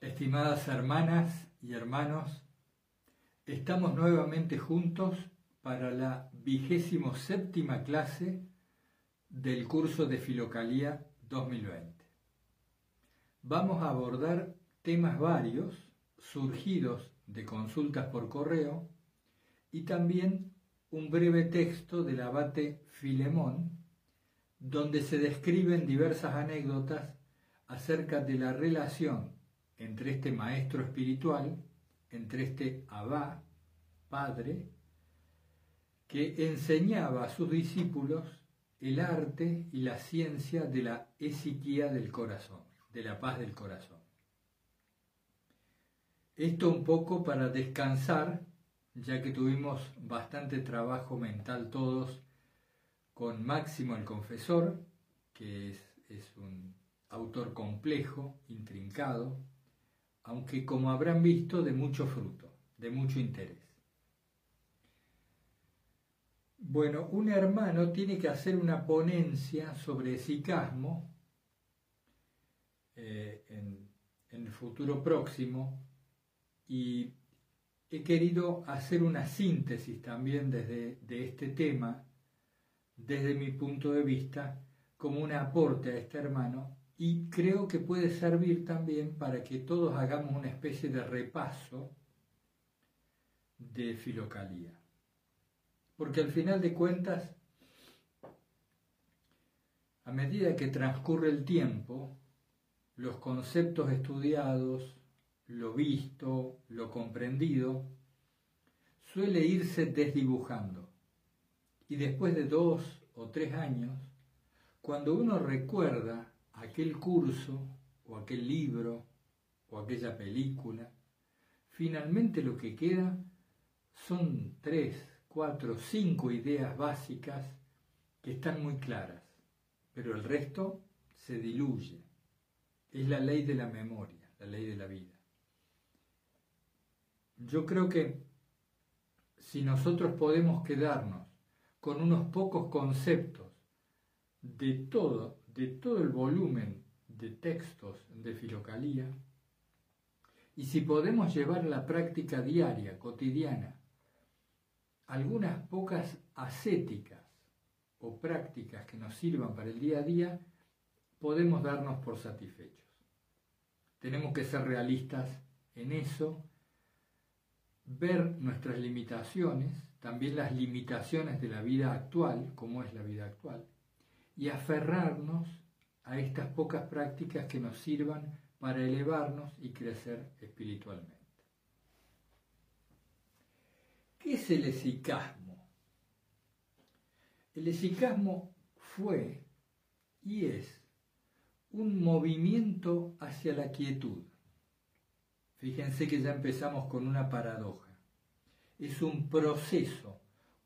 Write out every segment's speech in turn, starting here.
Estimadas hermanas y hermanos, estamos nuevamente juntos para la vigésimo séptima clase del curso de Filocalía 2020. Vamos a abordar temas varios surgidos de consultas por correo y también un breve texto del abate Filemón, donde se describen diversas anécdotas acerca de la relación entre este maestro espiritual, entre este Abba, padre, que enseñaba a sus discípulos el arte y la ciencia de la esiquía del corazón, de la paz del corazón. Esto un poco para descansar, ya que tuvimos bastante trabajo mental todos con Máximo el Confesor, que es, es un autor complejo, intrincado, aunque como habrán visto, de mucho fruto, de mucho interés. Bueno, un hermano tiene que hacer una ponencia sobre sicasmo eh, en, en el futuro próximo y he querido hacer una síntesis también desde de este tema, desde mi punto de vista, como un aporte a este hermano y creo que puede servir también para que todos hagamos una especie de repaso de filocalía. Porque al final de cuentas, a medida que transcurre el tiempo, los conceptos estudiados, lo visto, lo comprendido, suele irse desdibujando. Y después de dos o tres años, cuando uno recuerda aquel curso o aquel libro o aquella película, finalmente lo que queda son tres, cuatro, cinco ideas básicas que están muy claras, pero el resto se diluye. Es la ley de la memoria, la ley de la vida. Yo creo que si nosotros podemos quedarnos con unos pocos conceptos de todo de todo el volumen de textos de filocalía y si podemos llevar a la práctica diaria, cotidiana, algunas pocas ascéticas o prácticas que nos sirvan para el día a día, podemos darnos por satisfechos. Tenemos que ser realistas en eso, ver nuestras limitaciones, también las limitaciones de la vida actual, como es la vida actual, y aferrarnos a estas pocas prácticas que nos sirvan para elevarnos y crecer espiritualmente. ¿Qué es el esicasmo? El esicasmo fue y es un movimiento hacia la quietud. Fíjense que ya empezamos con una paradoja. Es un proceso,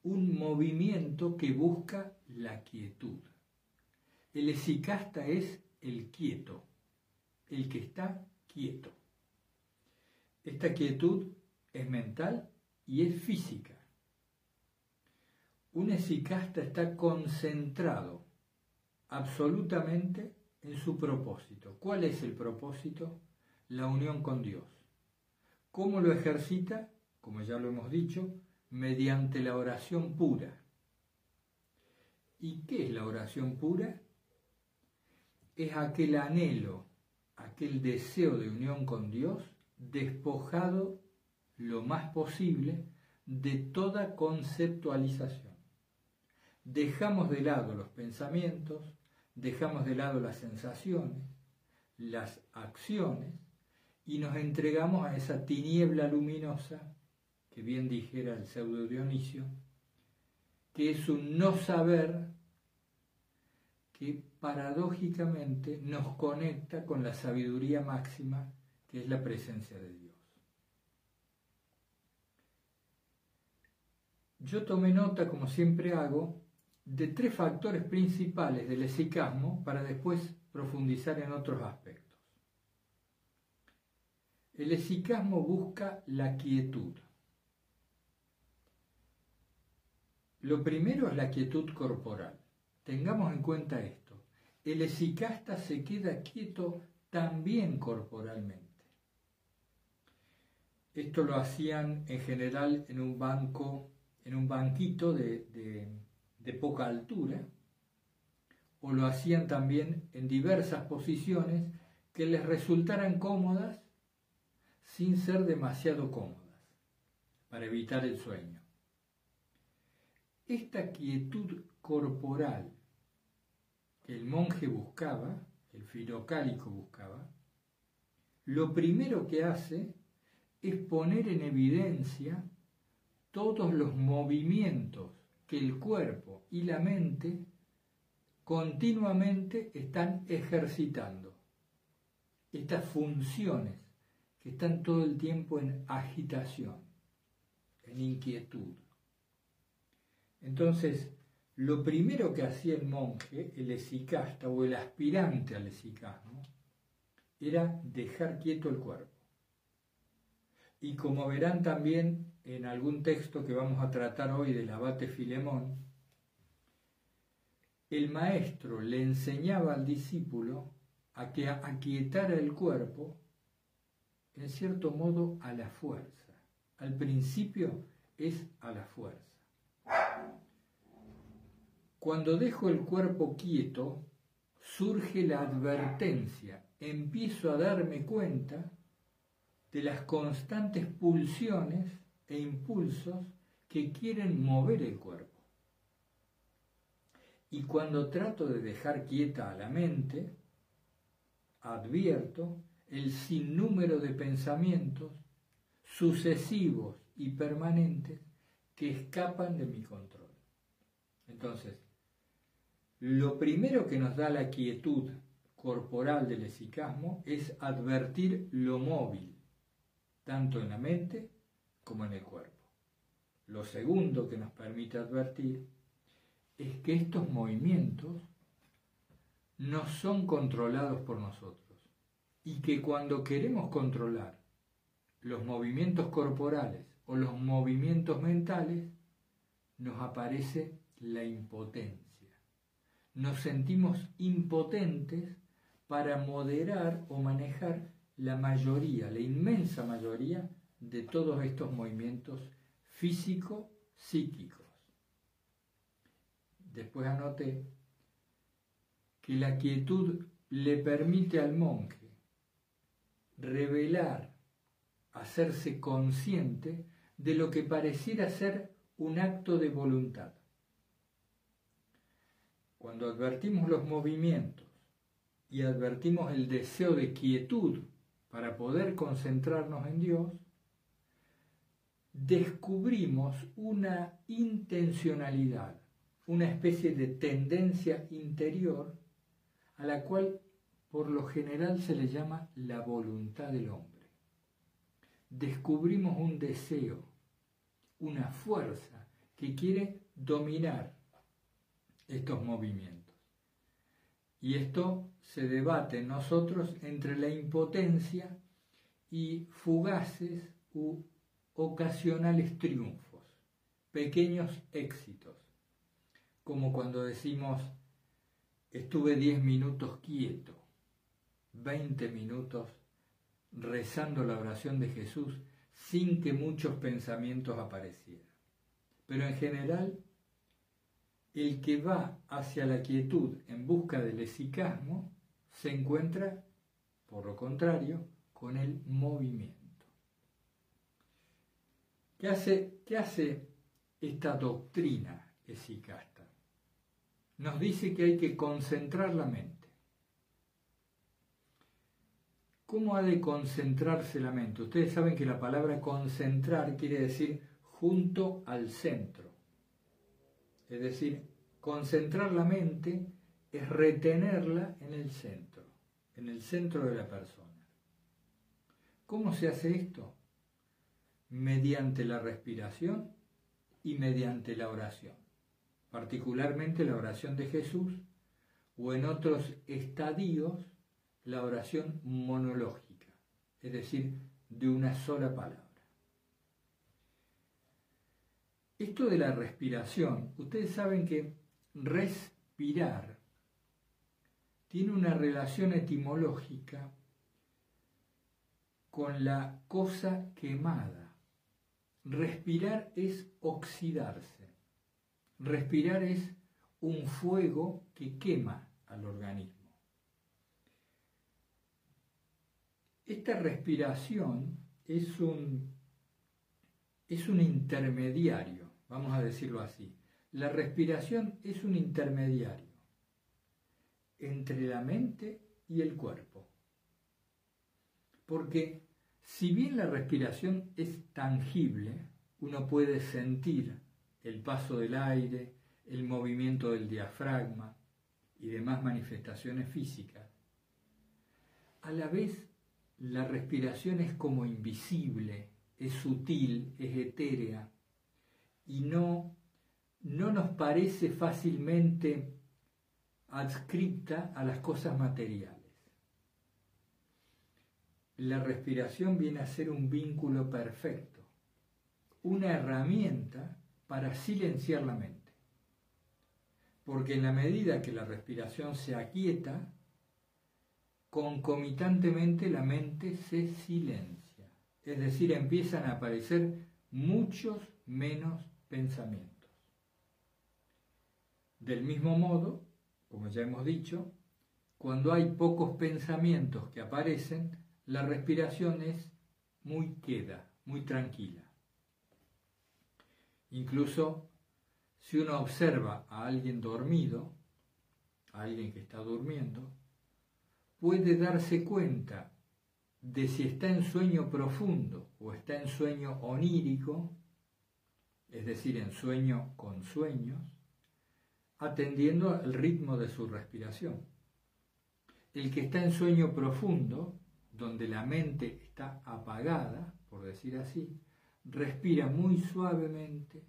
un movimiento que busca la quietud. El esicasta es el quieto, el que está quieto. Esta quietud es mental y es física. Un esicasta está concentrado absolutamente en su propósito. ¿Cuál es el propósito? La unión con Dios. ¿Cómo lo ejercita? Como ya lo hemos dicho, mediante la oración pura. ¿Y qué es la oración pura? Es aquel anhelo, aquel deseo de unión con Dios despojado lo más posible de toda conceptualización. Dejamos de lado los pensamientos, dejamos de lado las sensaciones, las acciones y nos entregamos a esa tiniebla luminosa que bien dijera el pseudo Dionisio, que es un no saber que paradójicamente nos conecta con la sabiduría máxima que es la presencia de Dios. Yo tomé nota, como siempre hago, de tres factores principales del esicasmo para después profundizar en otros aspectos. El esicasmo busca la quietud. Lo primero es la quietud corporal. Tengamos en cuenta esto. El esicasta se queda quieto también corporalmente. Esto lo hacían en general en un banco, en un banquito de, de poca altura, o lo hacían también en diversas posiciones que les resultaran cómodas sin ser demasiado cómodas, para evitar el sueño. Esta quietud corporal que el monje buscaba, el filocálico buscaba, lo primero que hace es poner en evidencia todos los movimientos que el cuerpo y la mente continuamente están ejercitando. Estas funciones que están todo el tiempo en agitación, en inquietud. Entonces, lo primero que hacía el monje, el esicasta o el aspirante al esicasmo, era dejar quieto el cuerpo. Y como verán también en algún texto que vamos a tratar hoy del abate Filemón, el maestro le enseñaba al discípulo a que aquietara el cuerpo en cierto modo a la fuerza. Al principio es a la fuerza. Cuando dejo el cuerpo quieto, surge la advertencia, empiezo a darme cuenta de las constantes pulsiones e impulsos que quieren mover el cuerpo. Y cuando trato de dejar quieta a la mente, advierto el sinnúmero de pensamientos sucesivos y permanentes que escapan de mi control. Entonces, lo primero que nos da la quietud corporal del esicasmo es advertir lo móvil, tanto en la mente como en el cuerpo. Lo segundo que nos permite advertir es que estos movimientos no son controlados por nosotros y que cuando queremos controlar los movimientos corporales o los movimientos mentales, nos aparece la impotencia. Nos sentimos impotentes para moderar o manejar la mayoría, la inmensa mayoría de todos estos movimientos físico-psíquicos. Después anoté que la quietud le permite al monje revelar, hacerse consciente de lo que pareciera ser un acto de voluntad. Cuando advertimos los movimientos y advertimos el deseo de quietud para poder concentrarnos en Dios, descubrimos una intencionalidad, una especie de tendencia interior a la cual por lo general se le llama la voluntad del hombre. Descubrimos un deseo, una fuerza que quiere dominar estos movimientos. Y esto se debate en nosotros entre la impotencia y fugaces u ocasionales triunfos, pequeños éxitos, como cuando decimos, estuve diez minutos quieto, 20 minutos rezando la oración de Jesús sin que muchos pensamientos aparecieran. Pero en general, el que va hacia la quietud en busca del esicasmo se encuentra, por lo contrario, con el movimiento. ¿Qué hace, qué hace esta doctrina esicasta? Nos dice que hay que concentrar la mente ¿Cómo ha de concentrarse la mente? Ustedes saben que la palabra concentrar quiere decir junto al centro. Es decir, concentrar la mente es retenerla en el centro, en el centro de la persona. ¿Cómo se hace esto? Mediante la respiración y mediante la oración, particularmente la oración de Jesús o en otros estadios la oración monológica, es decir, de una sola palabra. Esto de la respiración, ustedes saben que respirar tiene una relación etimológica con la cosa quemada. Respirar es oxidarse. Respirar es un fuego que quema al organismo. Esta respiración es un, es un intermediario, vamos a decirlo así. La respiración es un intermediario entre la mente y el cuerpo. Porque si bien la respiración es tangible, uno puede sentir el paso del aire, el movimiento del diafragma y demás manifestaciones físicas, a la vez la respiración es como invisible, es sutil, es etérea y no, no nos parece fácilmente adscripta a las cosas materiales. La respiración viene a ser un vínculo perfecto, una herramienta para silenciar la mente. Porque en la medida que la respiración se aquieta, concomitantemente la mente se silencia. Es decir, empiezan a aparecer muchos menos pensamientos. Del mismo modo, como ya hemos dicho, cuando hay pocos pensamientos que aparecen, la respiración es muy queda, muy tranquila. Incluso si uno observa a alguien dormido, a alguien que está durmiendo, puede darse cuenta de si está en sueño profundo o está en sueño onírico, es decir, en sueño con sueños, atendiendo al ritmo de su respiración. El que está en sueño profundo, donde la mente está apagada, por decir así, respira muy suavemente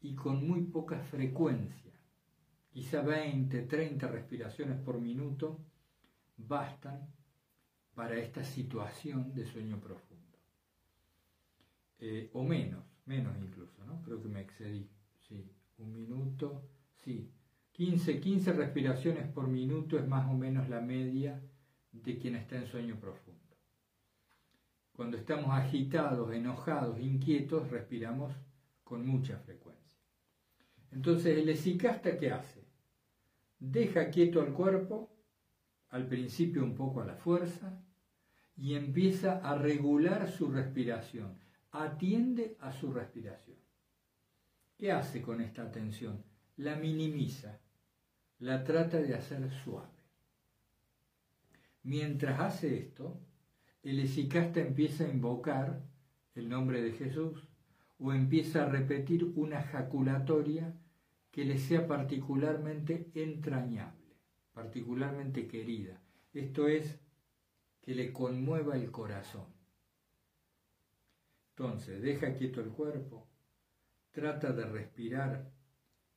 y con muy poca frecuencia. Quizá 20, 30 respiraciones por minuto bastan para esta situación de sueño profundo. Eh, o menos, menos incluso, ¿no? Creo que me excedí. Sí, un minuto, sí, 15, 15 respiraciones por minuto es más o menos la media de quien está en sueño profundo. Cuando estamos agitados, enojados, inquietos, respiramos con mucha frecuencia. Entonces, el esicasta, ¿qué hace? Deja quieto al cuerpo, al principio un poco a la fuerza, y empieza a regular su respiración, atiende a su respiración. ¿Qué hace con esta atención? La minimiza, la trata de hacer suave. Mientras hace esto, el esicasta empieza a invocar el nombre de Jesús o empieza a repetir una jaculatoria que le sea particularmente entrañable, particularmente querida. Esto es, que le conmueva el corazón. Entonces, deja quieto el cuerpo, trata de respirar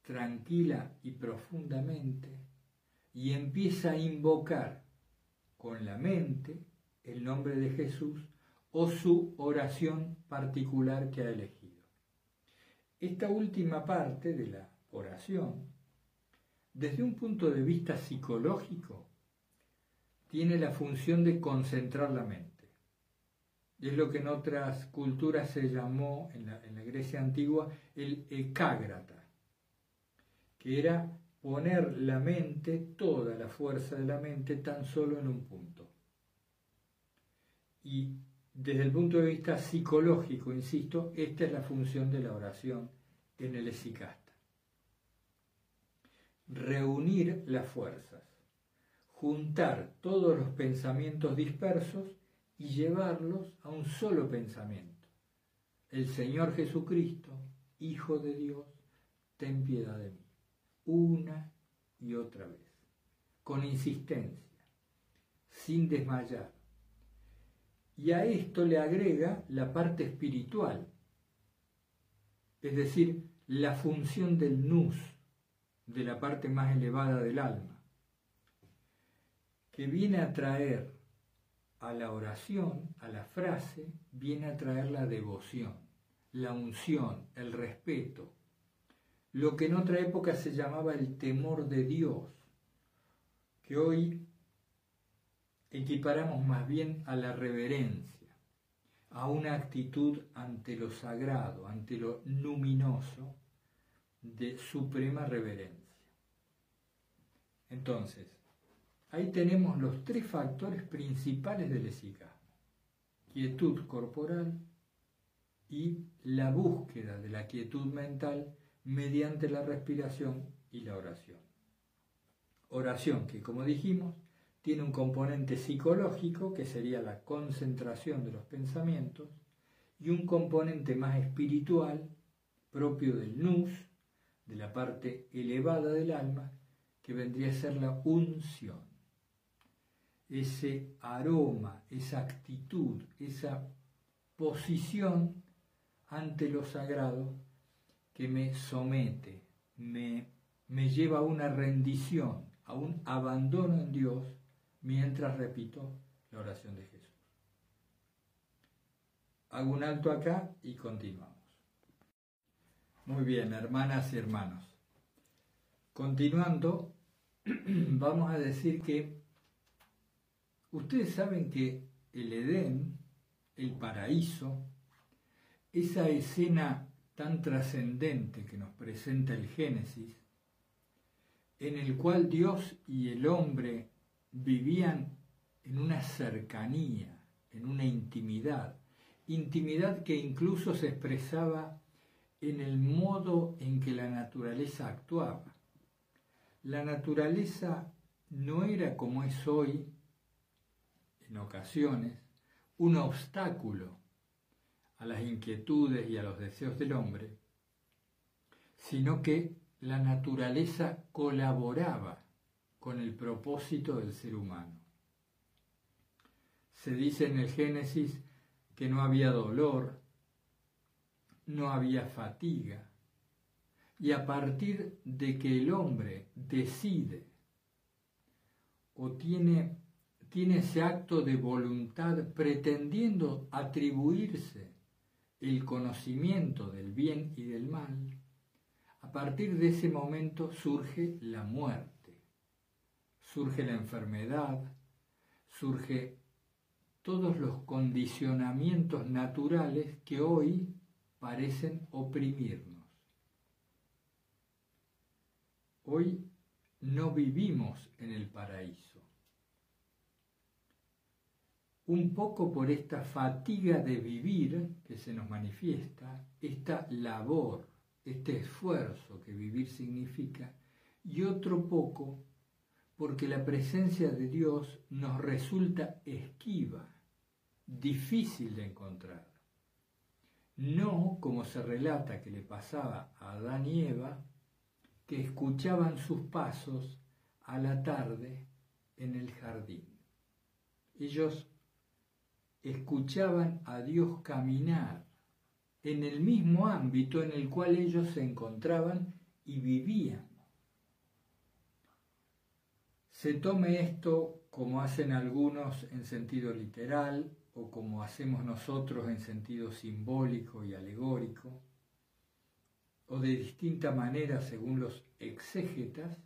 tranquila y profundamente y empieza a invocar con la mente el nombre de Jesús o su oración particular que ha elegido. Esta última parte de la oración, desde un punto de vista psicológico, tiene la función de concentrar la mente. Es lo que en otras culturas se llamó, en la, en la Grecia antigua, el ecágrata que era poner la mente, toda la fuerza de la mente, tan solo en un punto. Y desde el punto de vista psicológico, insisto, esta es la función de la oración en el esicasta. Reunir las fuerzas, juntar todos los pensamientos dispersos y llevarlos a un solo pensamiento. El Señor Jesucristo, Hijo de Dios, ten piedad de mí una y otra vez, con insistencia, sin desmayar. Y a esto le agrega la parte espiritual, es decir, la función del nus, de la parte más elevada del alma, que viene a traer a la oración, a la frase, viene a traer la devoción, la unción, el respeto, lo que en otra época se llamaba el temor de Dios, que hoy equiparamos más bien a la reverencia. a una actitud ante lo sagrado, ante lo luminoso, de suprema reverencia. Entonces, ahí tenemos los tres factores principales del esicasmo. Quietud corporal y la búsqueda de la quietud mental mediante la respiración y la oración. Oración que, como dijimos, tiene un componente psicológico, que sería la concentración de los pensamientos, y un componente más espiritual, propio del nus, de la parte elevada del alma, que vendría a ser la unción. Ese aroma, esa actitud, esa posición ante lo sagrado que me somete, me, me lleva a una rendición, a un abandono en Dios, mientras repito la oración de Jesús. Hago un alto acá y continuamos. Muy bien, hermanas y hermanos. Continuando, vamos a decir que ustedes saben que el Edén, el paraíso, esa escena tan trascendente que nos presenta el Génesis, en el cual Dios y el hombre vivían en una cercanía, en una intimidad, intimidad que incluso se expresaba en el modo en que la naturaleza actuaba. La naturaleza no era como es hoy, en ocasiones, un obstáculo a las inquietudes y a los deseos del hombre, sino que la naturaleza colaboraba con el propósito del ser humano. Se dice en el Génesis que no había dolor, no había fatiga, y a partir de que el hombre decide o tiene, tiene ese acto de voluntad pretendiendo atribuirse el conocimiento del bien y del mal, a partir de ese momento surge la muerte surge la enfermedad, surge todos los condicionamientos naturales que hoy parecen oprimirnos. Hoy no vivimos en el paraíso. Un poco por esta fatiga de vivir que se nos manifiesta, esta labor, este esfuerzo que vivir significa, y otro poco porque la presencia de Dios nos resulta esquiva, difícil de encontrar. No como se relata que le pasaba a Adán y Eva, que escuchaban sus pasos a la tarde en el jardín. Ellos escuchaban a Dios caminar en el mismo ámbito en el cual ellos se encontraban y vivían. Se tome esto como hacen algunos en sentido literal o como hacemos nosotros en sentido simbólico y alegórico, o de distinta manera según los exégetas,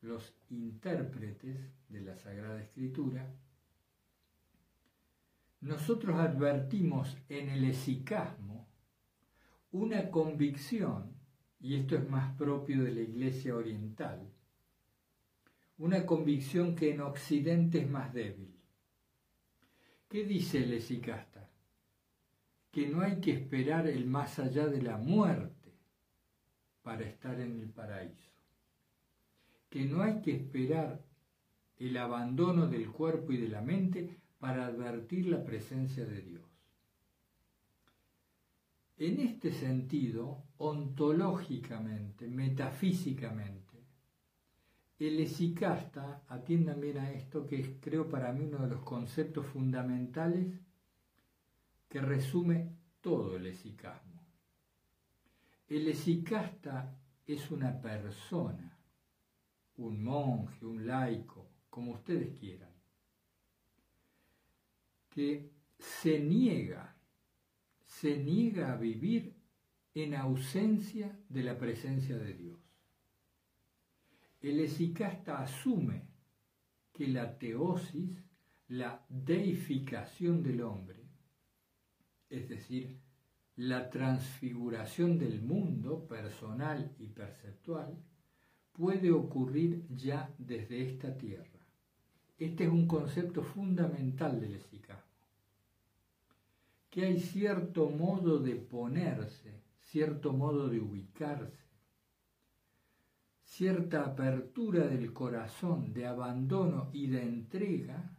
los intérpretes de la Sagrada Escritura, nosotros advertimos en el esicasmo una convicción, y esto es más propio de la Iglesia Oriental, una convicción que en Occidente es más débil. ¿Qué dice el esicasta? Que no hay que esperar el más allá de la muerte para estar en el paraíso. Que no hay que esperar el abandono del cuerpo y de la mente para advertir la presencia de Dios. En este sentido, ontológicamente, metafísicamente, el esicasta, atiendan bien a esto, que es creo para mí uno de los conceptos fundamentales que resume todo el esicasmo. El esicasta es una persona, un monje, un laico, como ustedes quieran, que se niega, se niega a vivir en ausencia de la presencia de Dios el esicasta asume que la teosis, la deificación del hombre, es decir, la transfiguración del mundo personal y perceptual, puede ocurrir ya desde esta tierra. Este es un concepto fundamental del esicasmo, que hay cierto modo de ponerse, cierto modo de ubicarse, cierta apertura del corazón, de abandono y de entrega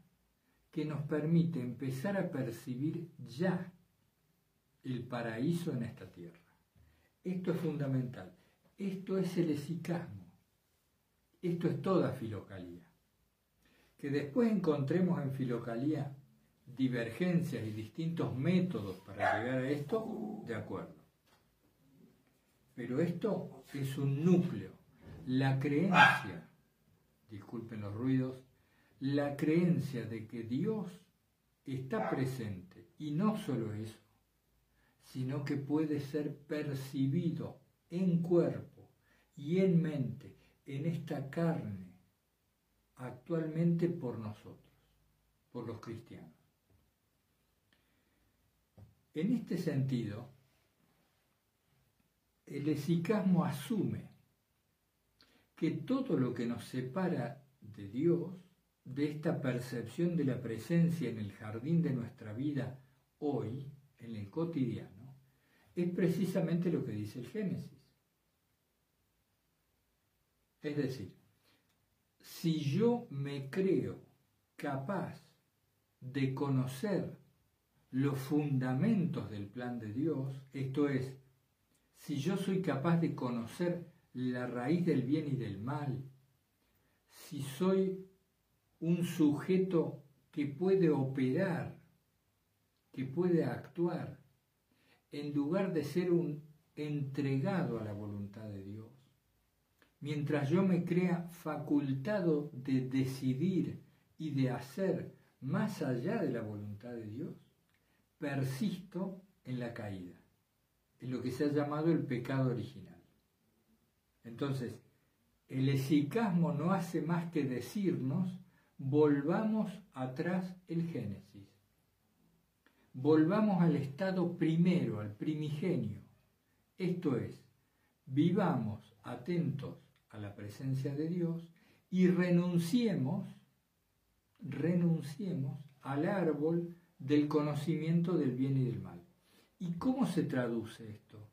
que nos permite empezar a percibir ya el paraíso en esta tierra. Esto es fundamental. Esto es el esicasmo. Esto es toda filocalía. Que después encontremos en filocalía divergencias y distintos métodos para llegar a esto, de acuerdo. Pero esto es un núcleo. La creencia, disculpen los ruidos, la creencia de que Dios está presente y no solo eso, sino que puede ser percibido en cuerpo y en mente, en esta carne, actualmente por nosotros, por los cristianos. En este sentido, el esicasmo asume que todo lo que nos separa de Dios, de esta percepción de la presencia en el jardín de nuestra vida hoy, en el cotidiano, es precisamente lo que dice el Génesis. Es decir, si yo me creo capaz de conocer los fundamentos del plan de Dios, esto es, si yo soy capaz de conocer la raíz del bien y del mal, si soy un sujeto que puede operar, que puede actuar, en lugar de ser un entregado a la voluntad de Dios, mientras yo me crea facultado de decidir y de hacer más allá de la voluntad de Dios, persisto en la caída, en lo que se ha llamado el pecado original. Entonces, el esicasmo no hace más que decirnos, volvamos atrás el Génesis, volvamos al estado primero, al primigenio, esto es, vivamos atentos a la presencia de Dios y renunciemos, renunciemos al árbol del conocimiento del bien y del mal. ¿Y cómo se traduce esto?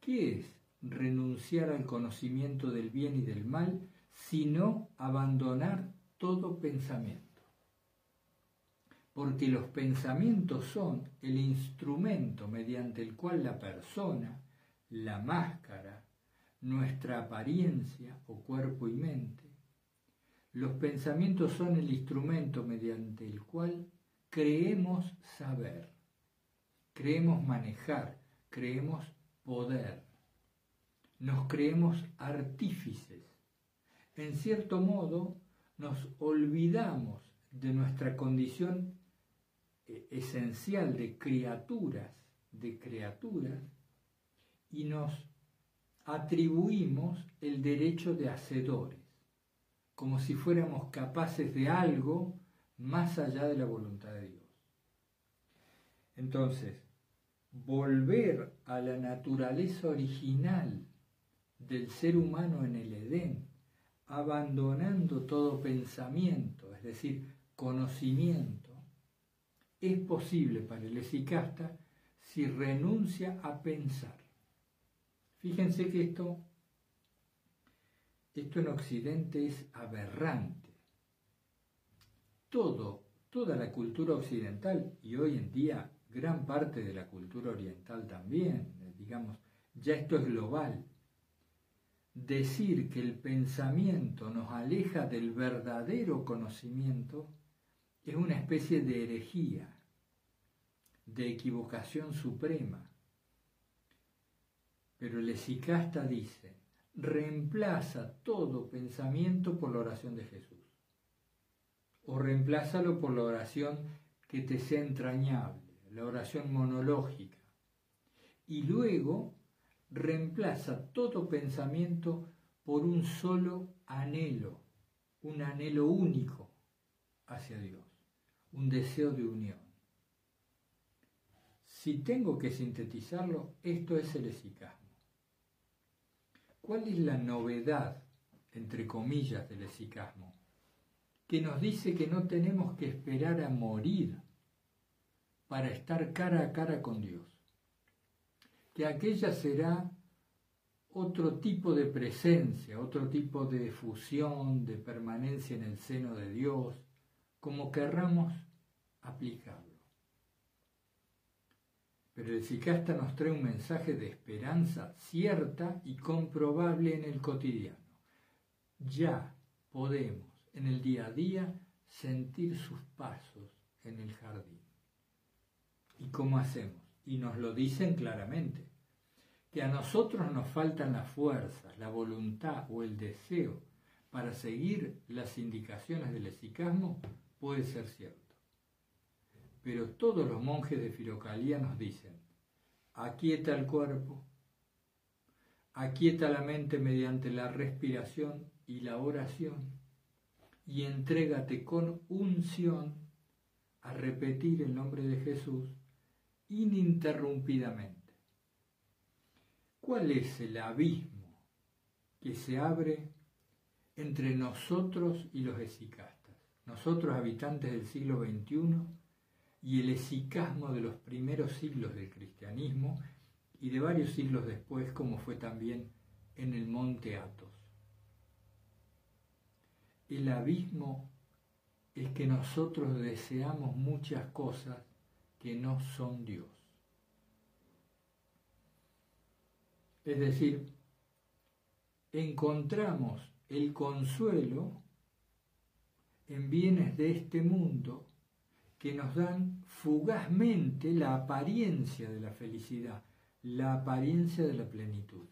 ¿Qué es renunciar al conocimiento del bien y del mal, sino abandonar todo pensamiento? Porque los pensamientos son el instrumento mediante el cual la persona, la máscara, nuestra apariencia o cuerpo y mente. Los pensamientos son el instrumento mediante el cual creemos saber, creemos manejar, creemos poder, nos creemos artífices. En cierto modo, nos olvidamos de nuestra condición eh, esencial de criaturas, de criaturas, y nos atribuimos el derecho de hacedores, como si fuéramos capaces de algo más allá de la voluntad de Dios. Entonces, volver a la naturaleza original del ser humano en el Edén, abandonando todo pensamiento, es decir, conocimiento, es posible para el esicasta si renuncia a pensar. Fíjense que esto, esto en Occidente es aberrante. Todo, toda la cultura occidental y hoy en día gran parte de la cultura oriental también, digamos, ya esto es global. Decir que el pensamiento nos aleja del verdadero conocimiento es una especie de herejía, de equivocación suprema. Pero el esicasta dice, reemplaza todo pensamiento por la oración de Jesús. O reemplázalo por la oración que te sea entrañable, la oración monológica. Y luego reemplaza todo pensamiento por un solo anhelo, un anhelo único hacia Dios, un deseo de unión. Si tengo que sintetizarlo, esto es el esicasmo. ¿Cuál es la novedad, entre comillas, del esicasmo? Que nos dice que no tenemos que esperar a morir para estar cara a cara con Dios. Que aquella será otro tipo de presencia, otro tipo de fusión, de permanencia en el seno de Dios, como querramos aplicarlo. Pero el cicasta nos trae un mensaje de esperanza cierta y comprobable en el cotidiano. Ya podemos en el día a día sentir sus pasos en el jardín. ¿Y cómo hacemos? Y nos lo dicen claramente que a nosotros nos faltan las fuerzas, la voluntad o el deseo para seguir las indicaciones del esicasmo, puede ser cierto. Pero todos los monjes de Filocalía nos dicen, aquieta el cuerpo, aquieta la mente mediante la respiración y la oración, y entrégate con unción a repetir el nombre de Jesús ininterrumpidamente. ¿Cuál es el abismo que se abre entre nosotros y los esicastas? Nosotros, habitantes del siglo XXI, y el esicasmo de los primeros siglos del cristianismo y de varios siglos después, como fue también en el monte Athos. El abismo es que nosotros deseamos muchas cosas que no son Dios. Es decir, encontramos el consuelo en bienes de este mundo que nos dan fugazmente la apariencia de la felicidad, la apariencia de la plenitud.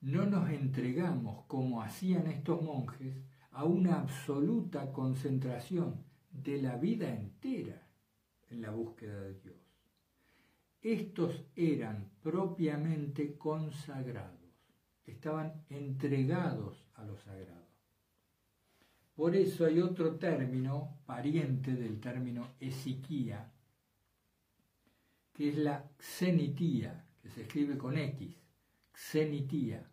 No nos entregamos, como hacían estos monjes, a una absoluta concentración de la vida entera en la búsqueda de Dios estos eran propiamente consagrados, estaban entregados a lo sagrado. Por eso hay otro término, pariente del término esiquía, que es la xenitía, que se escribe con X, xenitía,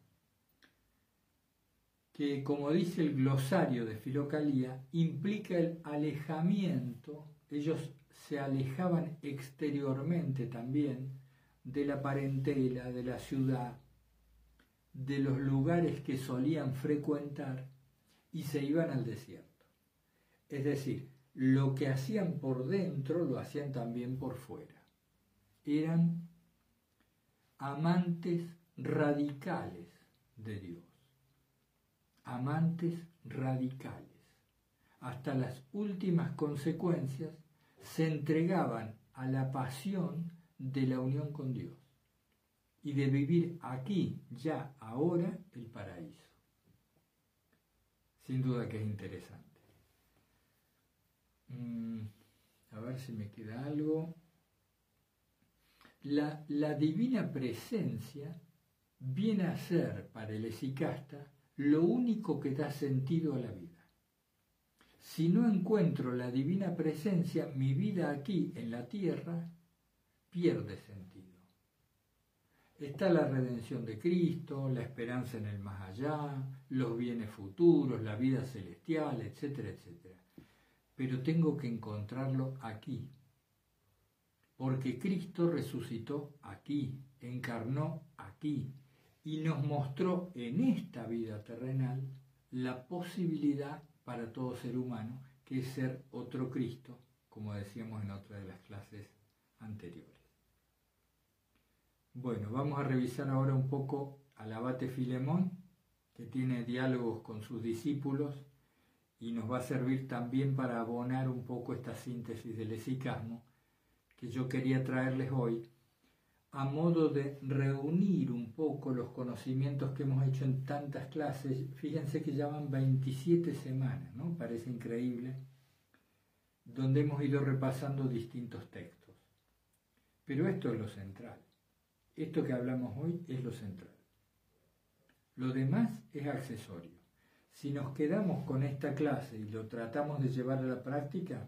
que como dice el glosario de Filocalía, implica el alejamiento, ellos se alejaban exteriormente también de la parentela, de la ciudad, de los lugares que solían frecuentar y se iban al desierto. Es decir, lo que hacían por dentro lo hacían también por fuera. Eran amantes radicales de Dios. Amantes radicales. Hasta las últimas consecuencias se entregaban a la pasión de la unión con Dios y de vivir aquí, ya, ahora, el paraíso. Sin duda que es interesante. Mm, a ver si me queda algo. La, la divina presencia viene a ser para el esicasta lo único que da sentido a la vida. Si no encuentro la divina presencia, mi vida aquí en la tierra pierde sentido. Está la redención de Cristo, la esperanza en el más allá, los bienes futuros, la vida celestial, etcétera, etcétera. Pero tengo que encontrarlo aquí, porque Cristo resucitó aquí, encarnó aquí y nos mostró en esta vida terrenal la posibilidad para todo ser humano, que es ser otro Cristo, como decíamos en otra de las clases anteriores. Bueno, vamos a revisar ahora un poco al abate Filemón, que tiene diálogos con sus discípulos y nos va a servir también para abonar un poco esta síntesis del esicasmo que yo quería traerles hoy a modo de reunir un poco los conocimientos que hemos hecho en tantas clases. Fíjense que ya van 27 semanas, ¿no? Parece increíble, donde hemos ido repasando distintos textos. Pero esto es lo central. Esto que hablamos hoy es lo central. Lo demás es accesorio. Si nos quedamos con esta clase y lo tratamos de llevar a la práctica,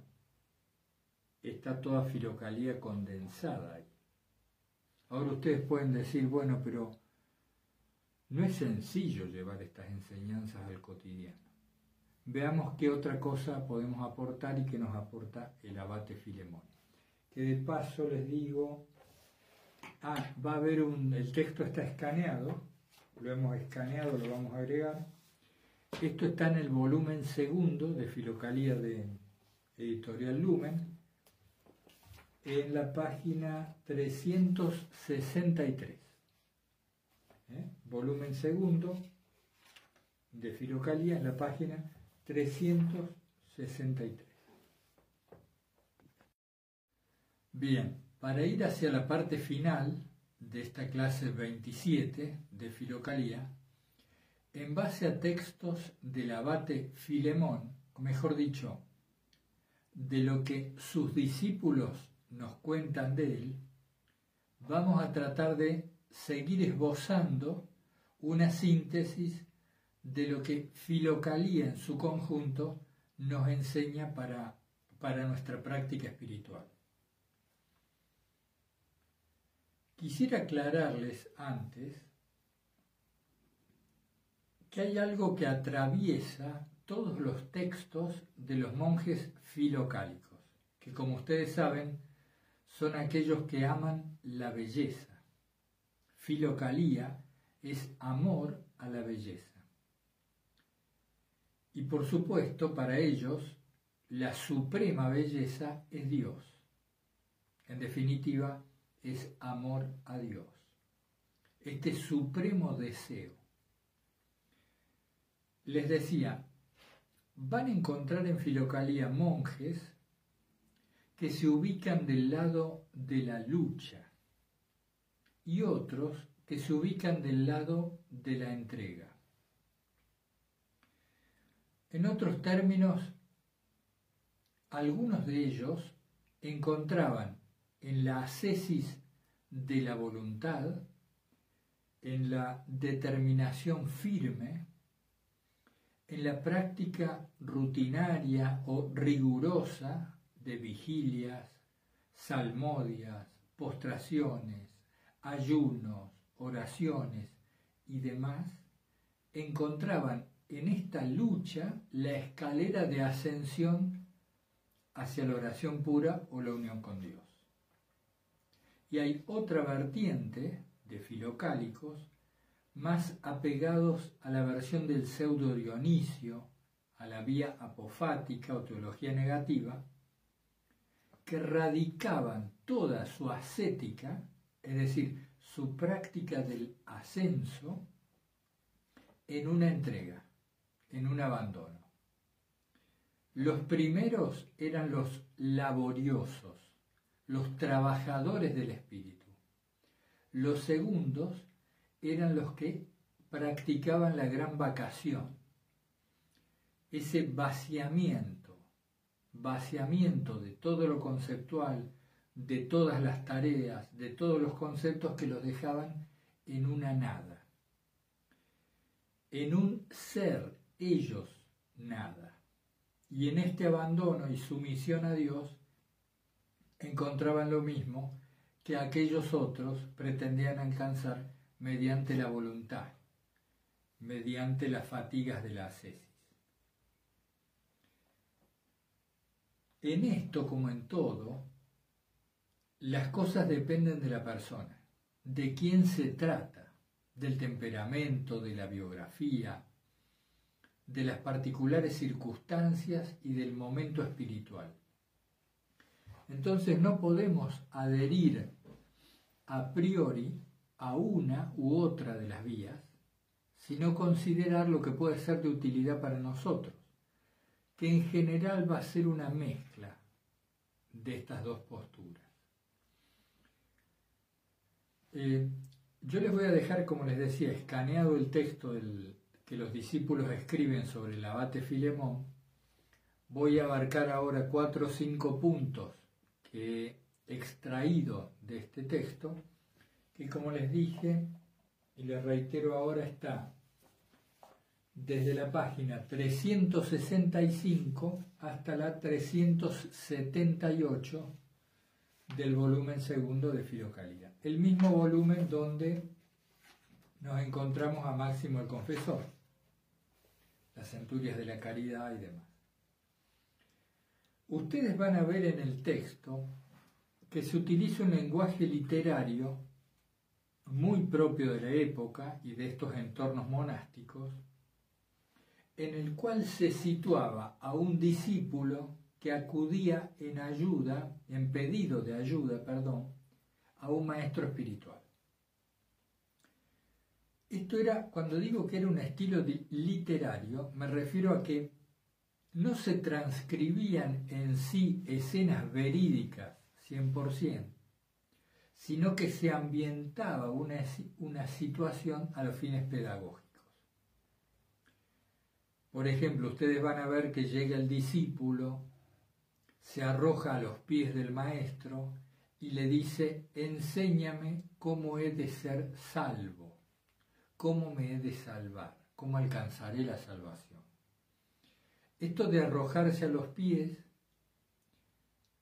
está toda filocalía condensada ahí. Ahora ustedes pueden decir, bueno, pero no es sencillo llevar estas enseñanzas al cotidiano. Veamos qué otra cosa podemos aportar y qué nos aporta el abate Filemón. Que de paso les digo, ah, va a haber un, el texto está escaneado, lo hemos escaneado, lo vamos a agregar. Esto está en el volumen segundo de Filocalía de Editorial Lumen, en la página 363. ¿Eh? Volumen segundo de Filocalía en la página 363. Bien, para ir hacia la parte final de esta clase 27 de Filocalía, en base a textos del abate Filemón, o mejor dicho, de lo que sus discípulos nos cuentan de él, vamos a tratar de seguir esbozando una síntesis de lo que Filocalía en su conjunto nos enseña para, para nuestra práctica espiritual. Quisiera aclararles antes que hay algo que atraviesa todos los textos de los monjes filocálicos, que como ustedes saben son aquellos que aman la belleza. Filocalía es amor a la belleza. Y por supuesto, para ellos, la suprema belleza es Dios. En definitiva, es amor a Dios. Este supremo deseo. Les decía, van a encontrar en Filocalía monjes que se ubican del lado de la lucha y otros que se ubican del lado de la entrega. En otros términos, algunos de ellos encontraban en la ascesis de la voluntad, en la determinación firme, en la práctica rutinaria o rigurosa de vigilias, salmodias, postraciones, ayunos, oraciones y demás, encontraban en esta lucha la escalera de ascensión hacia la oración pura o la unión con Dios. Y hay otra vertiente de filocálicos más apegados a la versión del pseudo Dionisio, a la vía apofática o teología negativa, que radicaban toda su ascética, es decir, su práctica del ascenso, en una entrega, en un abandono. Los primeros eran los laboriosos, los trabajadores del espíritu. Los segundos eran los que practicaban la gran vacación, ese vaciamiento, vaciamiento de todo lo conceptual, de todas las tareas, de todos los conceptos que los dejaban en una nada, en un ser, ellos nada. Y en este abandono y sumisión a Dios encontraban lo mismo que aquellos otros pretendían alcanzar mediante la voluntad, mediante las fatigas de la ascesis. En esto, como en todo, las cosas dependen de la persona, de quién se trata, del temperamento, de la biografía, de las particulares circunstancias y del momento espiritual. Entonces no podemos adherir a priori a una u otra de las vías, sino considerar lo que puede ser de utilidad para nosotros, que en general va a ser una mezcla de estas dos posturas. Eh, yo les voy a dejar, como les decía, escaneado el texto que los discípulos escriben sobre el abate Filemón. Voy a abarcar ahora cuatro o cinco puntos que he extraído de este texto, que como les dije, y les reitero ahora, está desde la página 365 hasta la 378 del volumen segundo de Filocalía. El mismo volumen donde nos encontramos a Máximo el Confesor, las centurias de la caridad y demás. Ustedes van a ver en el texto que se utiliza un lenguaje literario muy propio de la época y de estos entornos monásticos, en el cual se situaba a un discípulo que acudía en ayuda, en pedido de ayuda, perdón, a un maestro espiritual. Esto era, cuando digo que era un estilo literario, me refiero a que no se transcribían en sí escenas verídicas 100%, sino que se ambientaba una, una situación a los fines pedagógicos. Por ejemplo, ustedes van a ver que llega el discípulo, se arroja a los pies del maestro y le dice, enséñame cómo he de ser salvo, cómo me he de salvar, cómo alcanzaré la salvación. Esto de arrojarse a los pies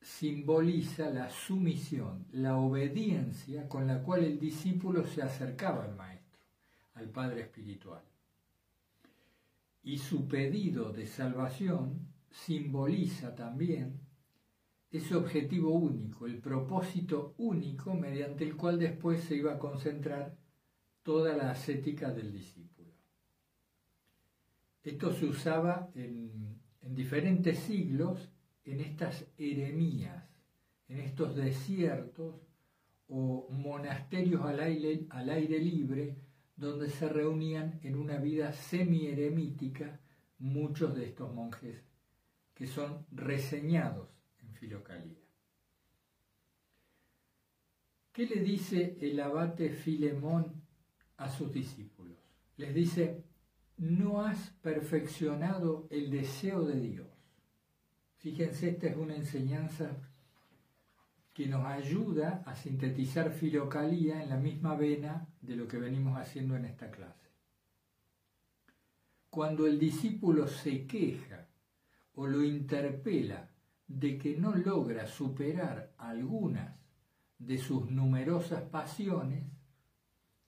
simboliza la sumisión, la obediencia con la cual el discípulo se acercaba al maestro, al Padre Espiritual. Y su pedido de salvación simboliza también ese objetivo único, el propósito único mediante el cual después se iba a concentrar toda la ascética del discípulo. Esto se usaba en, en diferentes siglos en estas eremías, en estos desiertos o monasterios al aire, al aire libre, donde se reunían en una vida semi-eremítica muchos de estos monjes que son reseñados en Filocalía. ¿Qué le dice el abate Filemón a sus discípulos? Les dice, no has perfeccionado el deseo de Dios. Fíjense, esta es una enseñanza que nos ayuda a sintetizar filocalía en la misma vena de lo que venimos haciendo en esta clase. Cuando el discípulo se queja o lo interpela de que no logra superar algunas de sus numerosas pasiones,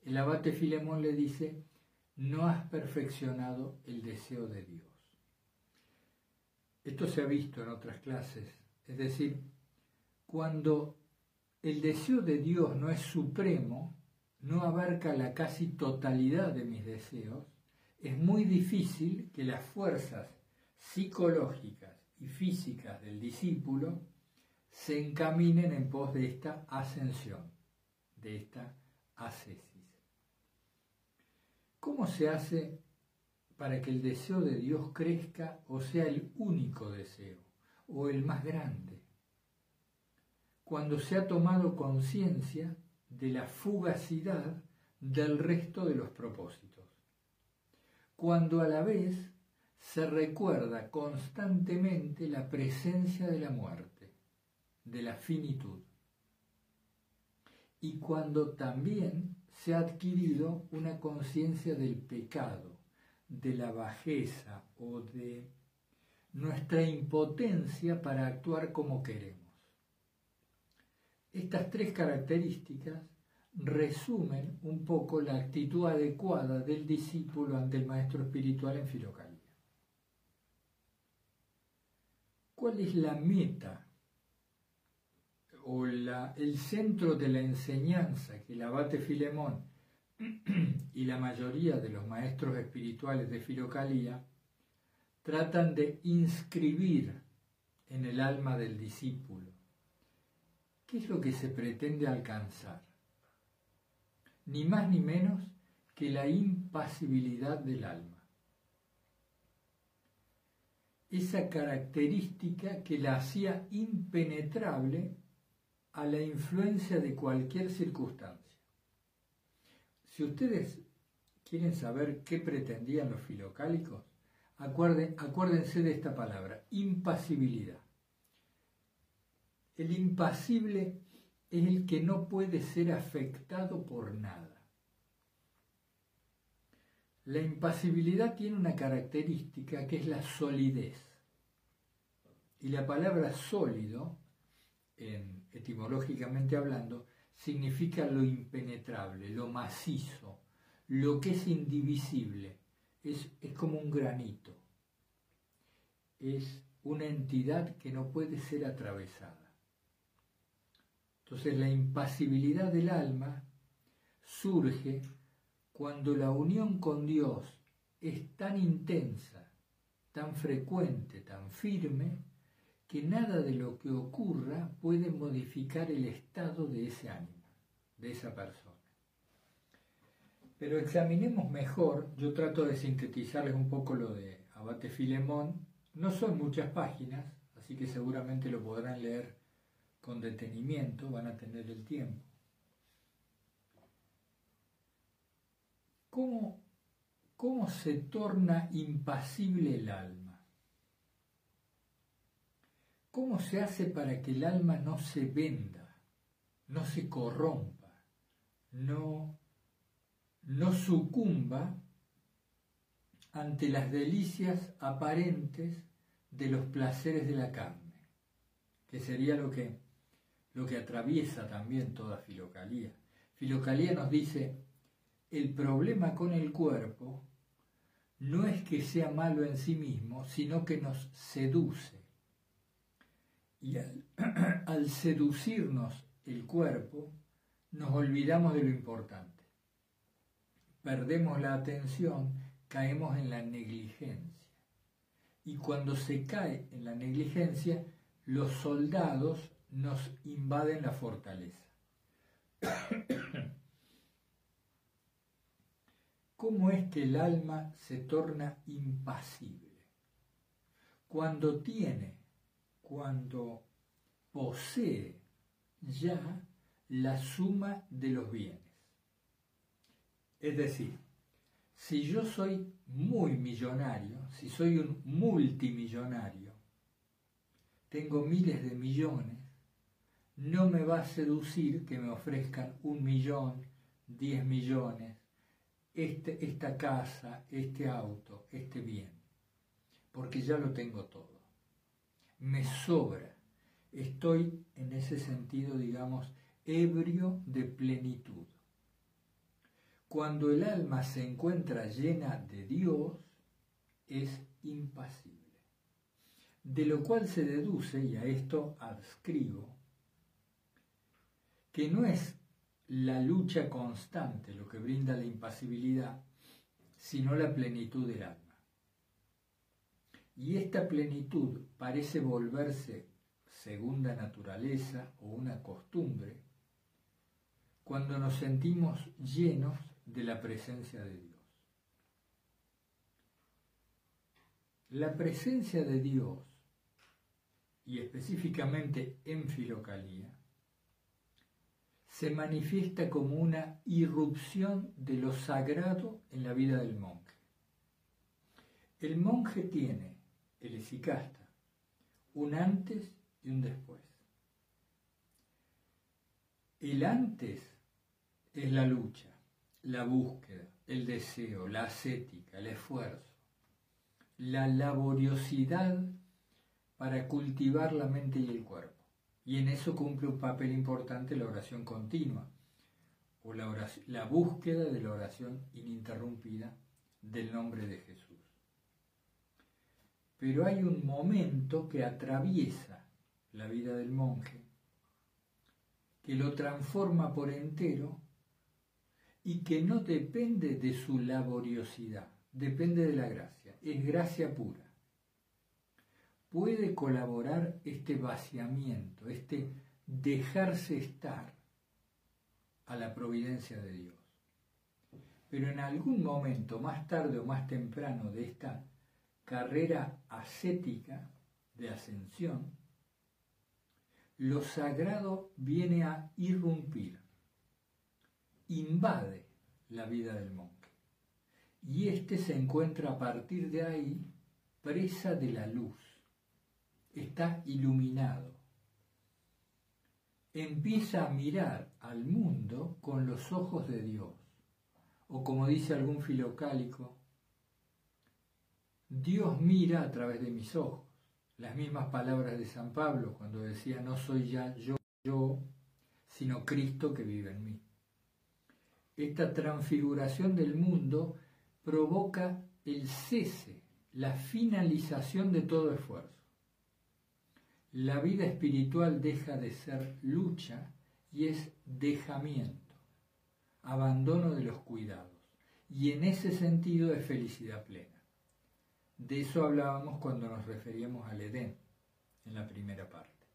el abate Filemón le dice, no has perfeccionado el deseo de Dios. Esto se ha visto en otras clases, es decir, cuando el deseo de Dios no es supremo, no abarca la casi totalidad de mis deseos, es muy difícil que las fuerzas psicológicas y físicas del discípulo se encaminen en pos de esta ascensión, de esta ascesis. ¿Cómo se hace para que el deseo de Dios crezca o sea el único deseo o el más grande. Cuando se ha tomado conciencia de la fugacidad del resto de los propósitos. Cuando a la vez se recuerda constantemente la presencia de la muerte, de la finitud. Y cuando también se ha adquirido una conciencia del pecado, de la bajeza o de nuestra impotencia para actuar como queremos. Estas tres características resumen un poco la actitud adecuada del discípulo ante el maestro espiritual en Filocalía. ¿Cuál es la meta o el centro de la enseñanza que el abate Filemón y la mayoría de los maestros espirituales de Filocalía tratan de inscribir en el alma del discípulo. ¿Qué es lo que se pretende alcanzar? Ni más ni menos que la impasibilidad del alma. Esa característica que la hacía impenetrable a la influencia de cualquier circunstancia. Si ustedes quieren saber qué pretendían los filocálicos, acuérdense de esta palabra, impasibilidad. El impasible es el que no puede ser afectado por nada. La impasibilidad tiene una característica que es la solidez. Y la palabra sólido, etimológicamente hablando, significa lo impenetrable, lo macizo, lo que es indivisible. Es, es como un granito. Es una entidad que no puede ser atravesada. Entonces la impasibilidad del alma surge cuando la unión con Dios es tan intensa, tan frecuente, tan firme, que nada de lo que ocurra puede modificar el estado de ese ánimo, de esa persona. Pero examinemos mejor, yo trato de sintetizarles un poco lo de Abate Filemón, no son muchas páginas, así que seguramente lo podrán leer con detenimiento, van a tener el tiempo. ¿Cómo, cómo se torna impasible el alma? ¿Cómo se hace para que el alma no se venda, no se corrompa, no, no sucumba ante las delicias aparentes de los placeres de la carne, que sería lo que, lo que atraviesa también toda Filocalía. Filocalía nos dice, el problema con el cuerpo no es que sea malo en sí mismo, sino que nos seduce. Y al, seducirnos el cuerpo, nos olvidamos de lo importante. Perdemos la atención, caemos en la negligencia. Y cuando se cae en la negligencia, los soldados nos invaden la fortaleza. ¿Cómo es que el alma se torna impasible? Cuando tiene, cuando posee ya la suma de los bienes. Es decir, si yo soy muy millonario, si soy un multimillonario, tengo miles de millones, no me va a seducir que me ofrezcan un millón, diez millones, este, esta casa, este auto, este bien, porque ya lo tengo todo. Me sobra. Estoy en ese sentido, digamos, ebrio de plenitud. Cuando el alma se encuentra llena de Dios, es impasible. De lo cual se deduce, y a esto adscribo, que no es la lucha constante, lo que brinda la impasibilidad, sino la plenitud del alma. Y esta plenitud parece volverse segunda naturaleza o una costumbre cuando nos sentimos llenos de la presencia de Dios. La presencia de Dios, y específicamente en Filocalía, se manifiesta como una irrupción de lo sagrado en la vida del monje. El monje tiene, el esicasta, un antes y un después. El antes es la lucha, la búsqueda, el deseo, la ascética, el esfuerzo, la laboriosidad para cultivar la mente y el cuerpo. Y en eso cumple un papel importante la oración continua o la, la búsqueda de la oración ininterrumpida del nombre de Jesús. Pero hay un momento que atraviesa la vida del monje, que lo transforma por entero y que no depende de su laboriosidad, depende de la gracia, es gracia pura puede colaborar este vaciamiento, este dejarse estar a la providencia de Dios. Pero en algún momento, más tarde o más temprano de esta carrera ascética de ascensión, lo sagrado viene a irrumpir, invade la vida del monje. Y éste se encuentra a partir de ahí presa de la luz está iluminado. Empieza a mirar al mundo con los ojos de Dios. O como dice algún filocálico, Dios mira a través de mis ojos. Las mismas palabras de San Pablo cuando decía, no soy ya yo, yo, sino Cristo que vive en mí. Esta transfiguración del mundo provoca el cese, la finalización de todo esfuerzo. La vida espiritual deja de ser lucha y es dejamiento, abandono de los cuidados, y en ese sentido es felicidad plena. De eso hablábamos cuando nos referíamos al Edén, en la primera parte.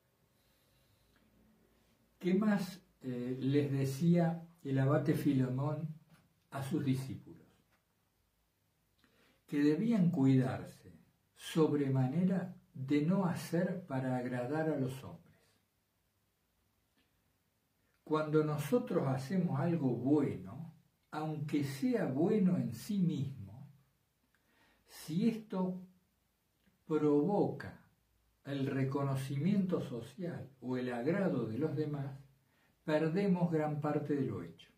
¿Qué más eh, les decía el abate Filemón a sus discípulos? Que debían cuidarse sobremanera de no hacer para agradar a los hombres. Cuando nosotros hacemos algo bueno, aunque sea bueno en sí mismo, si esto provoca el reconocimiento social o el agrado de los demás, perdemos gran parte de lo hecho.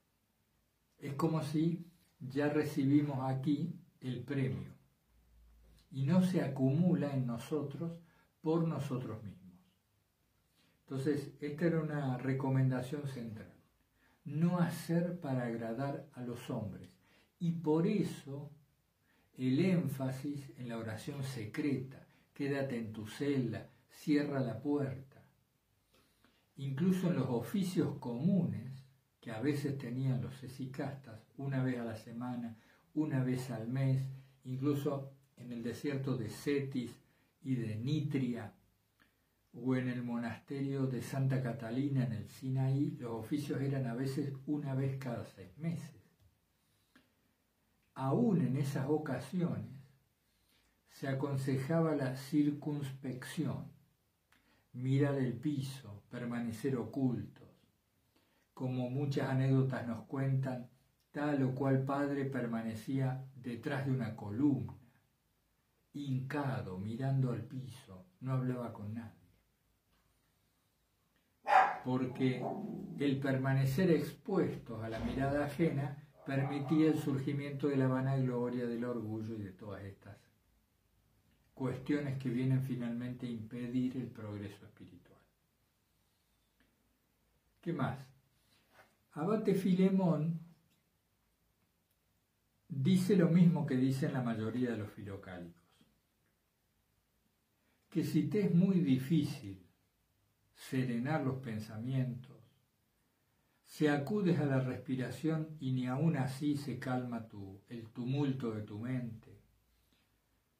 Es como si ya recibimos aquí el premio y no se acumula en nosotros por nosotros mismos. Entonces, esta era una recomendación central. No hacer para agradar a los hombres. Y por eso el énfasis en la oración secreta, quédate en tu celda, cierra la puerta. Incluso en los oficios comunes, que a veces tenían los esicastas, una vez a la semana, una vez al mes, incluso en el desierto de Cetis y de Nitria, o en el monasterio de Santa Catalina en el Sinaí, los oficios eran a veces una vez cada seis meses. Aún en esas ocasiones se aconsejaba la circunspección, mirar el piso, permanecer ocultos. Como muchas anécdotas nos cuentan, tal o cual padre permanecía detrás de una columna, hincado, mirando al piso, no hablaba con nadie porque el permanecer expuestos a la mirada ajena permitía el surgimiento de la vanagloria, del orgullo y de todas estas cuestiones que vienen finalmente a impedir el progreso espiritual. ¿Qué más? Abate Filemón dice lo mismo que dicen la mayoría de los filocálicos, que si te es muy difícil serenar los pensamientos. Si acudes a la respiración y ni aún así se calma tu, el tumulto de tu mente.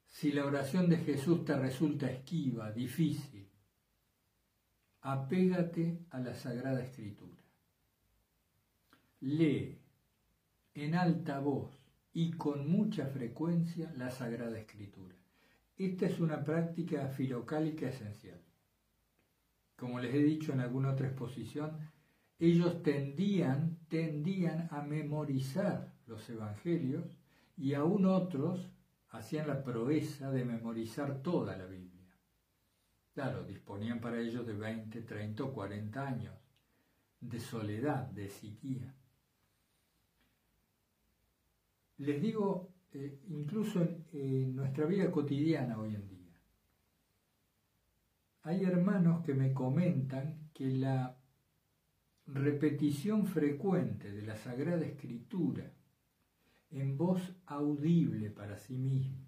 Si la oración de Jesús te resulta esquiva, difícil, apégate a la Sagrada Escritura. Lee en alta voz y con mucha frecuencia la Sagrada Escritura. Esta es una práctica filocálica esencial como les he dicho en alguna otra exposición, ellos tendían, tendían a memorizar los evangelios y aún otros hacían la proeza de memorizar toda la Biblia. Claro, disponían para ellos de 20, 30 o 40 años de soledad, de psiquía. Les digo, eh, incluso en nuestra vida cotidiana hoy en día, hay hermanos que me comentan que la repetición frecuente de la Sagrada Escritura en voz audible para sí mismo,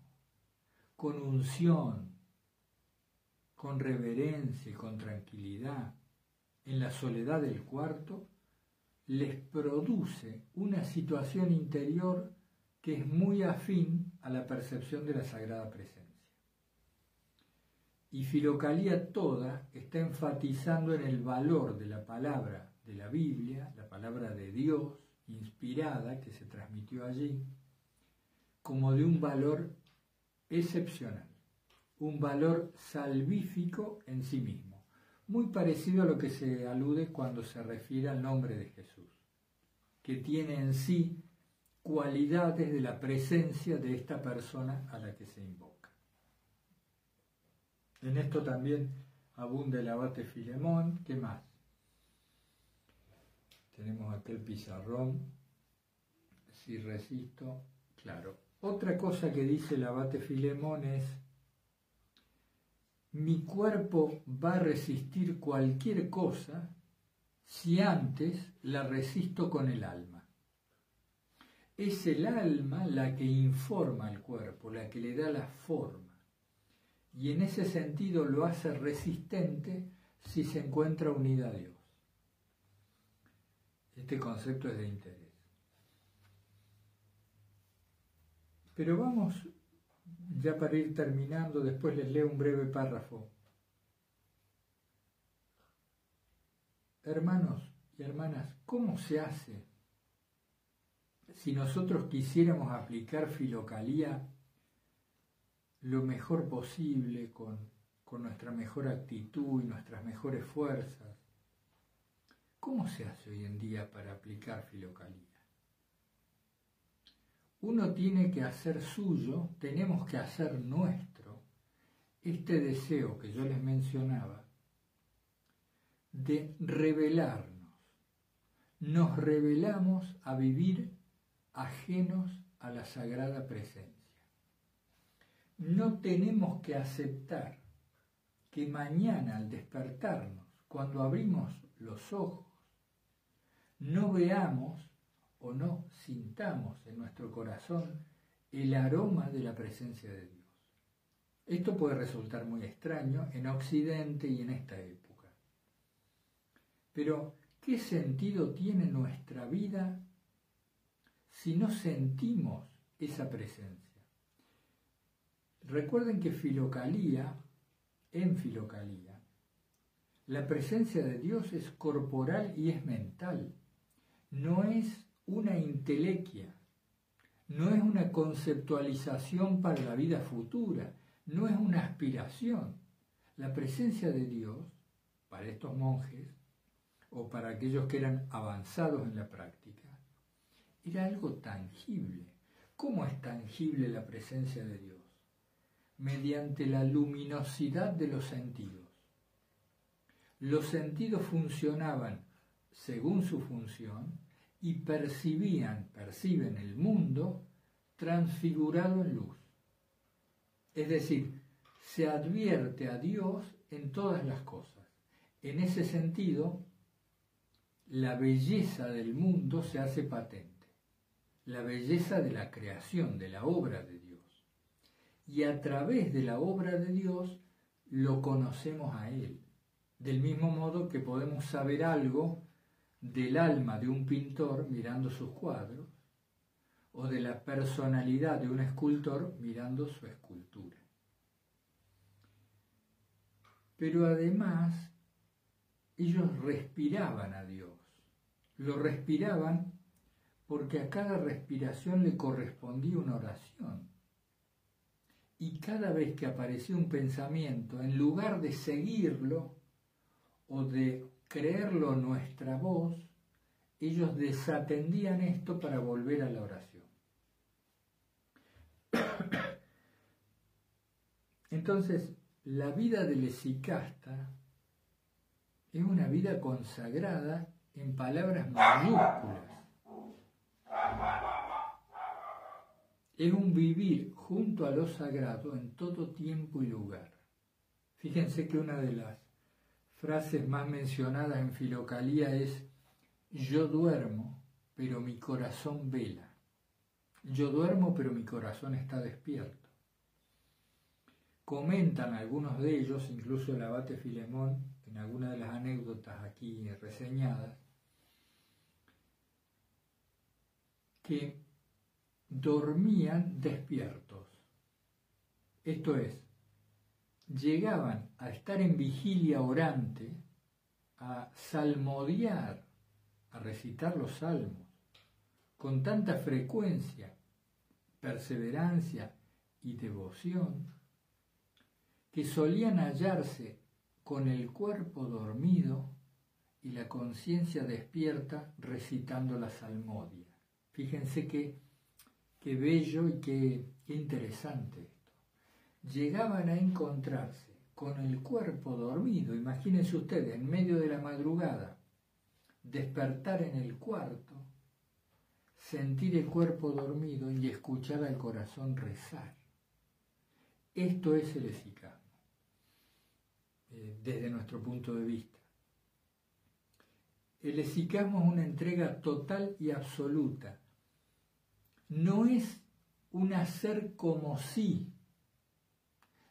con unción, con reverencia y con tranquilidad, en la soledad del cuarto, les produce una situación interior que es muy afín a la percepción de la Sagrada Presencia. Y Filocalía toda está enfatizando en el valor de la palabra de la Biblia, la palabra de Dios inspirada que se transmitió allí, como de un valor excepcional, un valor salvífico en sí mismo, muy parecido a lo que se alude cuando se refiere al nombre de Jesús, que tiene en sí cualidades de la presencia de esta persona a la que se invoca. En esto también abunda el abate Filemón. ¿Qué más? Tenemos aquel pizarrón. si resisto, claro. Otra cosa que dice el abate Filemón es, mi cuerpo va a resistir cualquier cosa si antes la resisto con el alma. Es el alma la que informa al cuerpo, la que le da la forma. Y en ese sentido lo hace resistente si se encuentra unida a Dios. Este concepto es de interés. Pero vamos, ya para ir terminando, después les leo un breve párrafo. Hermanos y hermanas, ¿cómo se hace si nosotros quisiéramos aplicar filocalía lo mejor posible, con, con nuestra mejor actitud y nuestras mejores fuerzas? ¿Cómo se hace hoy en día para aplicar filocalía? Uno tiene que hacer suyo, tenemos que hacer nuestro, este deseo que yo les mencionaba, de revelarnos. Nos revelamos a vivir ajenos a la sagrada presencia. No tenemos que aceptar que mañana al despertarnos, cuando abrimos los ojos, no veamos o no sintamos en nuestro corazón el aroma de la presencia de Dios. Esto puede resultar muy extraño en Occidente y en esta época. Pero, ¿qué sentido tiene nuestra vida si no sentimos esa presencia? Recuerden que filocalía, en filocalía, la presencia de Dios es corporal y es mental no es una intelequia, no es una conceptualización para la vida futura, no es una aspiración. La presencia de Dios, para estos monjes, o para aquellos que eran avanzados en la práctica, era algo tangible. ¿Cómo es tangible la presencia de Dios? Mediante la luminosidad de los sentidos. Los sentidos funcionaban según su función y percibían, perciben el mundo transfigurado en luz. Es decir, se advierte a Dios en todas las cosas. En ese sentido, la belleza del mundo se hace patente, la belleza de la creación, de la obra de Dios. Y a través de la obra de Dios lo conocemos a Él. Del mismo modo que podemos saber algo del alma de un pintor mirando sus cuadros o de la personalidad de un escultor mirando su escultura. Pero además ellos respiraban a Dios, lo respiraban porque a cada respiración le correspondía una oración. Y cada vez que aparecía un pensamiento, en lugar de seguirlo o de creerlo nuestra voz, ellos desatendían esto para volver a la oración. Entonces, la vida del esicasta es una vida consagrada en palabras mayúsculas. Es un vivir junto a lo sagrado en todo tiempo y lugar. Fíjense que una de las frases más mencionadas en Filocalía es yo duermo, pero mi corazón vela. Yo duermo, pero mi corazón está despierto. Comentan algunos de ellos, incluso el abate Filemón, en alguna de las anécdotas aquí reseñadas, que dormían despiertos. Esto es, llegaban a estar en vigilia orante, a salmodiar, a recitar los salmos, con tanta frecuencia, perseverancia y devoción, que solían hallarse con el cuerpo dormido y la conciencia despierta recitando la salmodia. Fíjense qué, qué bello y qué, qué interesante llegaban a encontrarse con el cuerpo dormido, imagínense ustedes, en medio de la madrugada, despertar en el cuarto, sentir el cuerpo dormido y escuchar al corazón rezar. Esto es el esicasmo, eh, desde nuestro punto de vista. El esicasmo es una entrega total y absoluta. No es un hacer como si,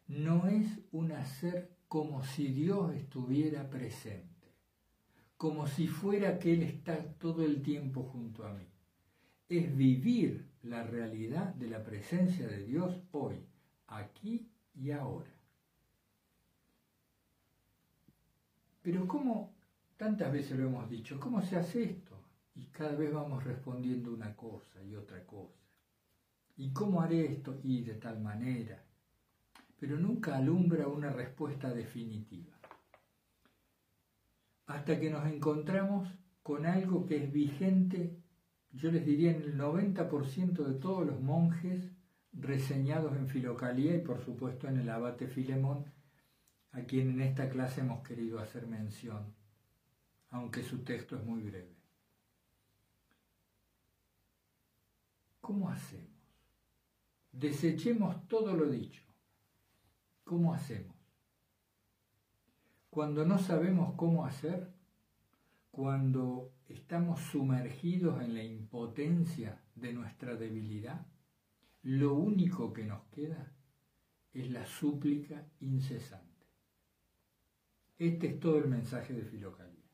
no es un hacer como si Dios estuviera presente, como si fuera que Él está todo el tiempo junto a mí. Es vivir la realidad de la presencia de Dios hoy, aquí y ahora. Pero ¿cómo, tantas veces lo hemos dicho, cómo se hace esto? Y cada vez vamos respondiendo una cosa y otra cosa. ¿Y cómo haré esto? Y de tal manera. Pero nunca alumbra una respuesta definitiva. Hasta que nos encontramos con algo que es vigente, yo les diría en el 90% de todos los monjes reseñados en Filocalía y por supuesto en el abate Filemón, a quien en esta clase hemos querido hacer mención, aunque su texto es muy breve. ¿Cómo hacemos? Desechemos todo lo dicho. ¿Cómo hacemos? Cuando no sabemos cómo hacer, cuando estamos sumergidos en la impotencia de nuestra debilidad, lo único que nos queda es la súplica incesante. Este es todo el mensaje de Filocalía.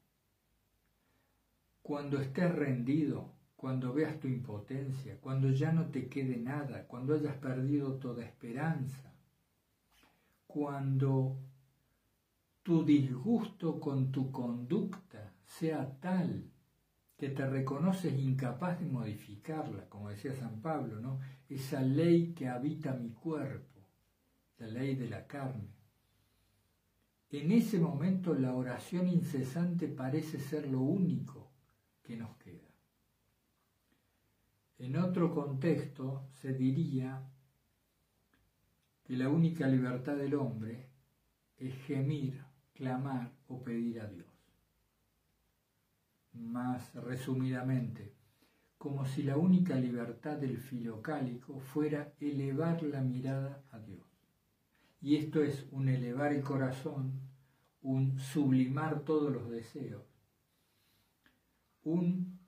Cuando estés rendido, cuando veas tu impotencia, cuando ya no te quede nada, cuando hayas perdido toda esperanza, cuando tu disgusto con tu conducta sea tal que te reconoces incapaz de modificarla, como decía San Pablo, ¿no? Esa ley que habita mi cuerpo, la ley de la carne. En ese momento la oración incesante parece ser lo único que nos queda. En otro contexto se diría que la única libertad del hombre es gemir, clamar o pedir a Dios más resumidamente, como si la única libertad del filocálico fuera elevar la mirada a Dios. Y esto es un elevar el corazón, un sublimar todos los deseos, un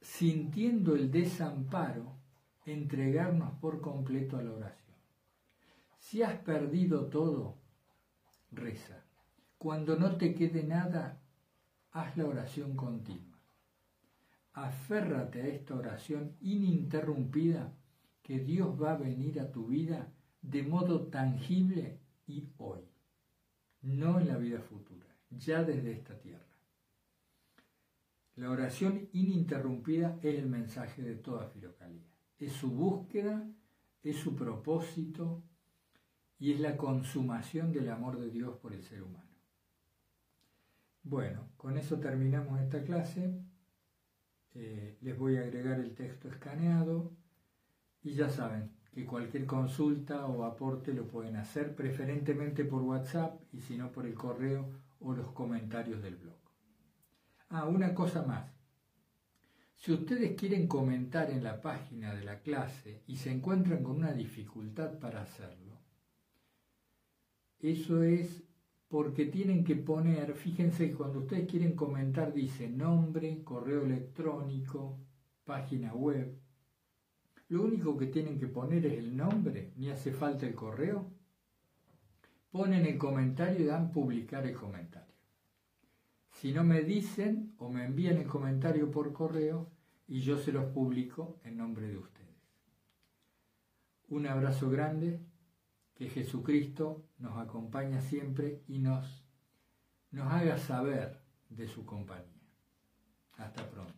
sintiendo el desamparo, entregarnos por completo a la oración. Si has perdido todo, reza. Cuando no te quede nada, haz la oración continua. Aférrate a esta oración ininterrumpida que Dios va a venir a tu vida de modo tangible y hoy, no en la vida futura, ya desde esta tierra. La oración ininterrumpida es el mensaje de toda filocalía. Es su búsqueda, es su propósito y es la consumación del amor de Dios por el ser humano. Bueno, con eso terminamos esta clase. Eh, les voy a agregar el texto escaneado y ya saben que cualquier consulta o aporte lo pueden hacer preferentemente por WhatsApp y si no por el correo o los comentarios del blog. Ah, una cosa más. Si ustedes quieren comentar en la página de la clase y se encuentran con una dificultad para hacerlo, eso es porque tienen que poner, fíjense que cuando ustedes quieren comentar dice nombre, correo electrónico, página web. Lo único que tienen que poner es el nombre, ni hace falta el correo. Ponen el comentario y dan publicar el comentario. Si no me dicen o me envían el comentario por correo y yo se los publico en nombre de ustedes. Un abrazo grande que Jesucristo nos acompaña siempre y nos, nos haga saber de su compañía. Hasta pronto.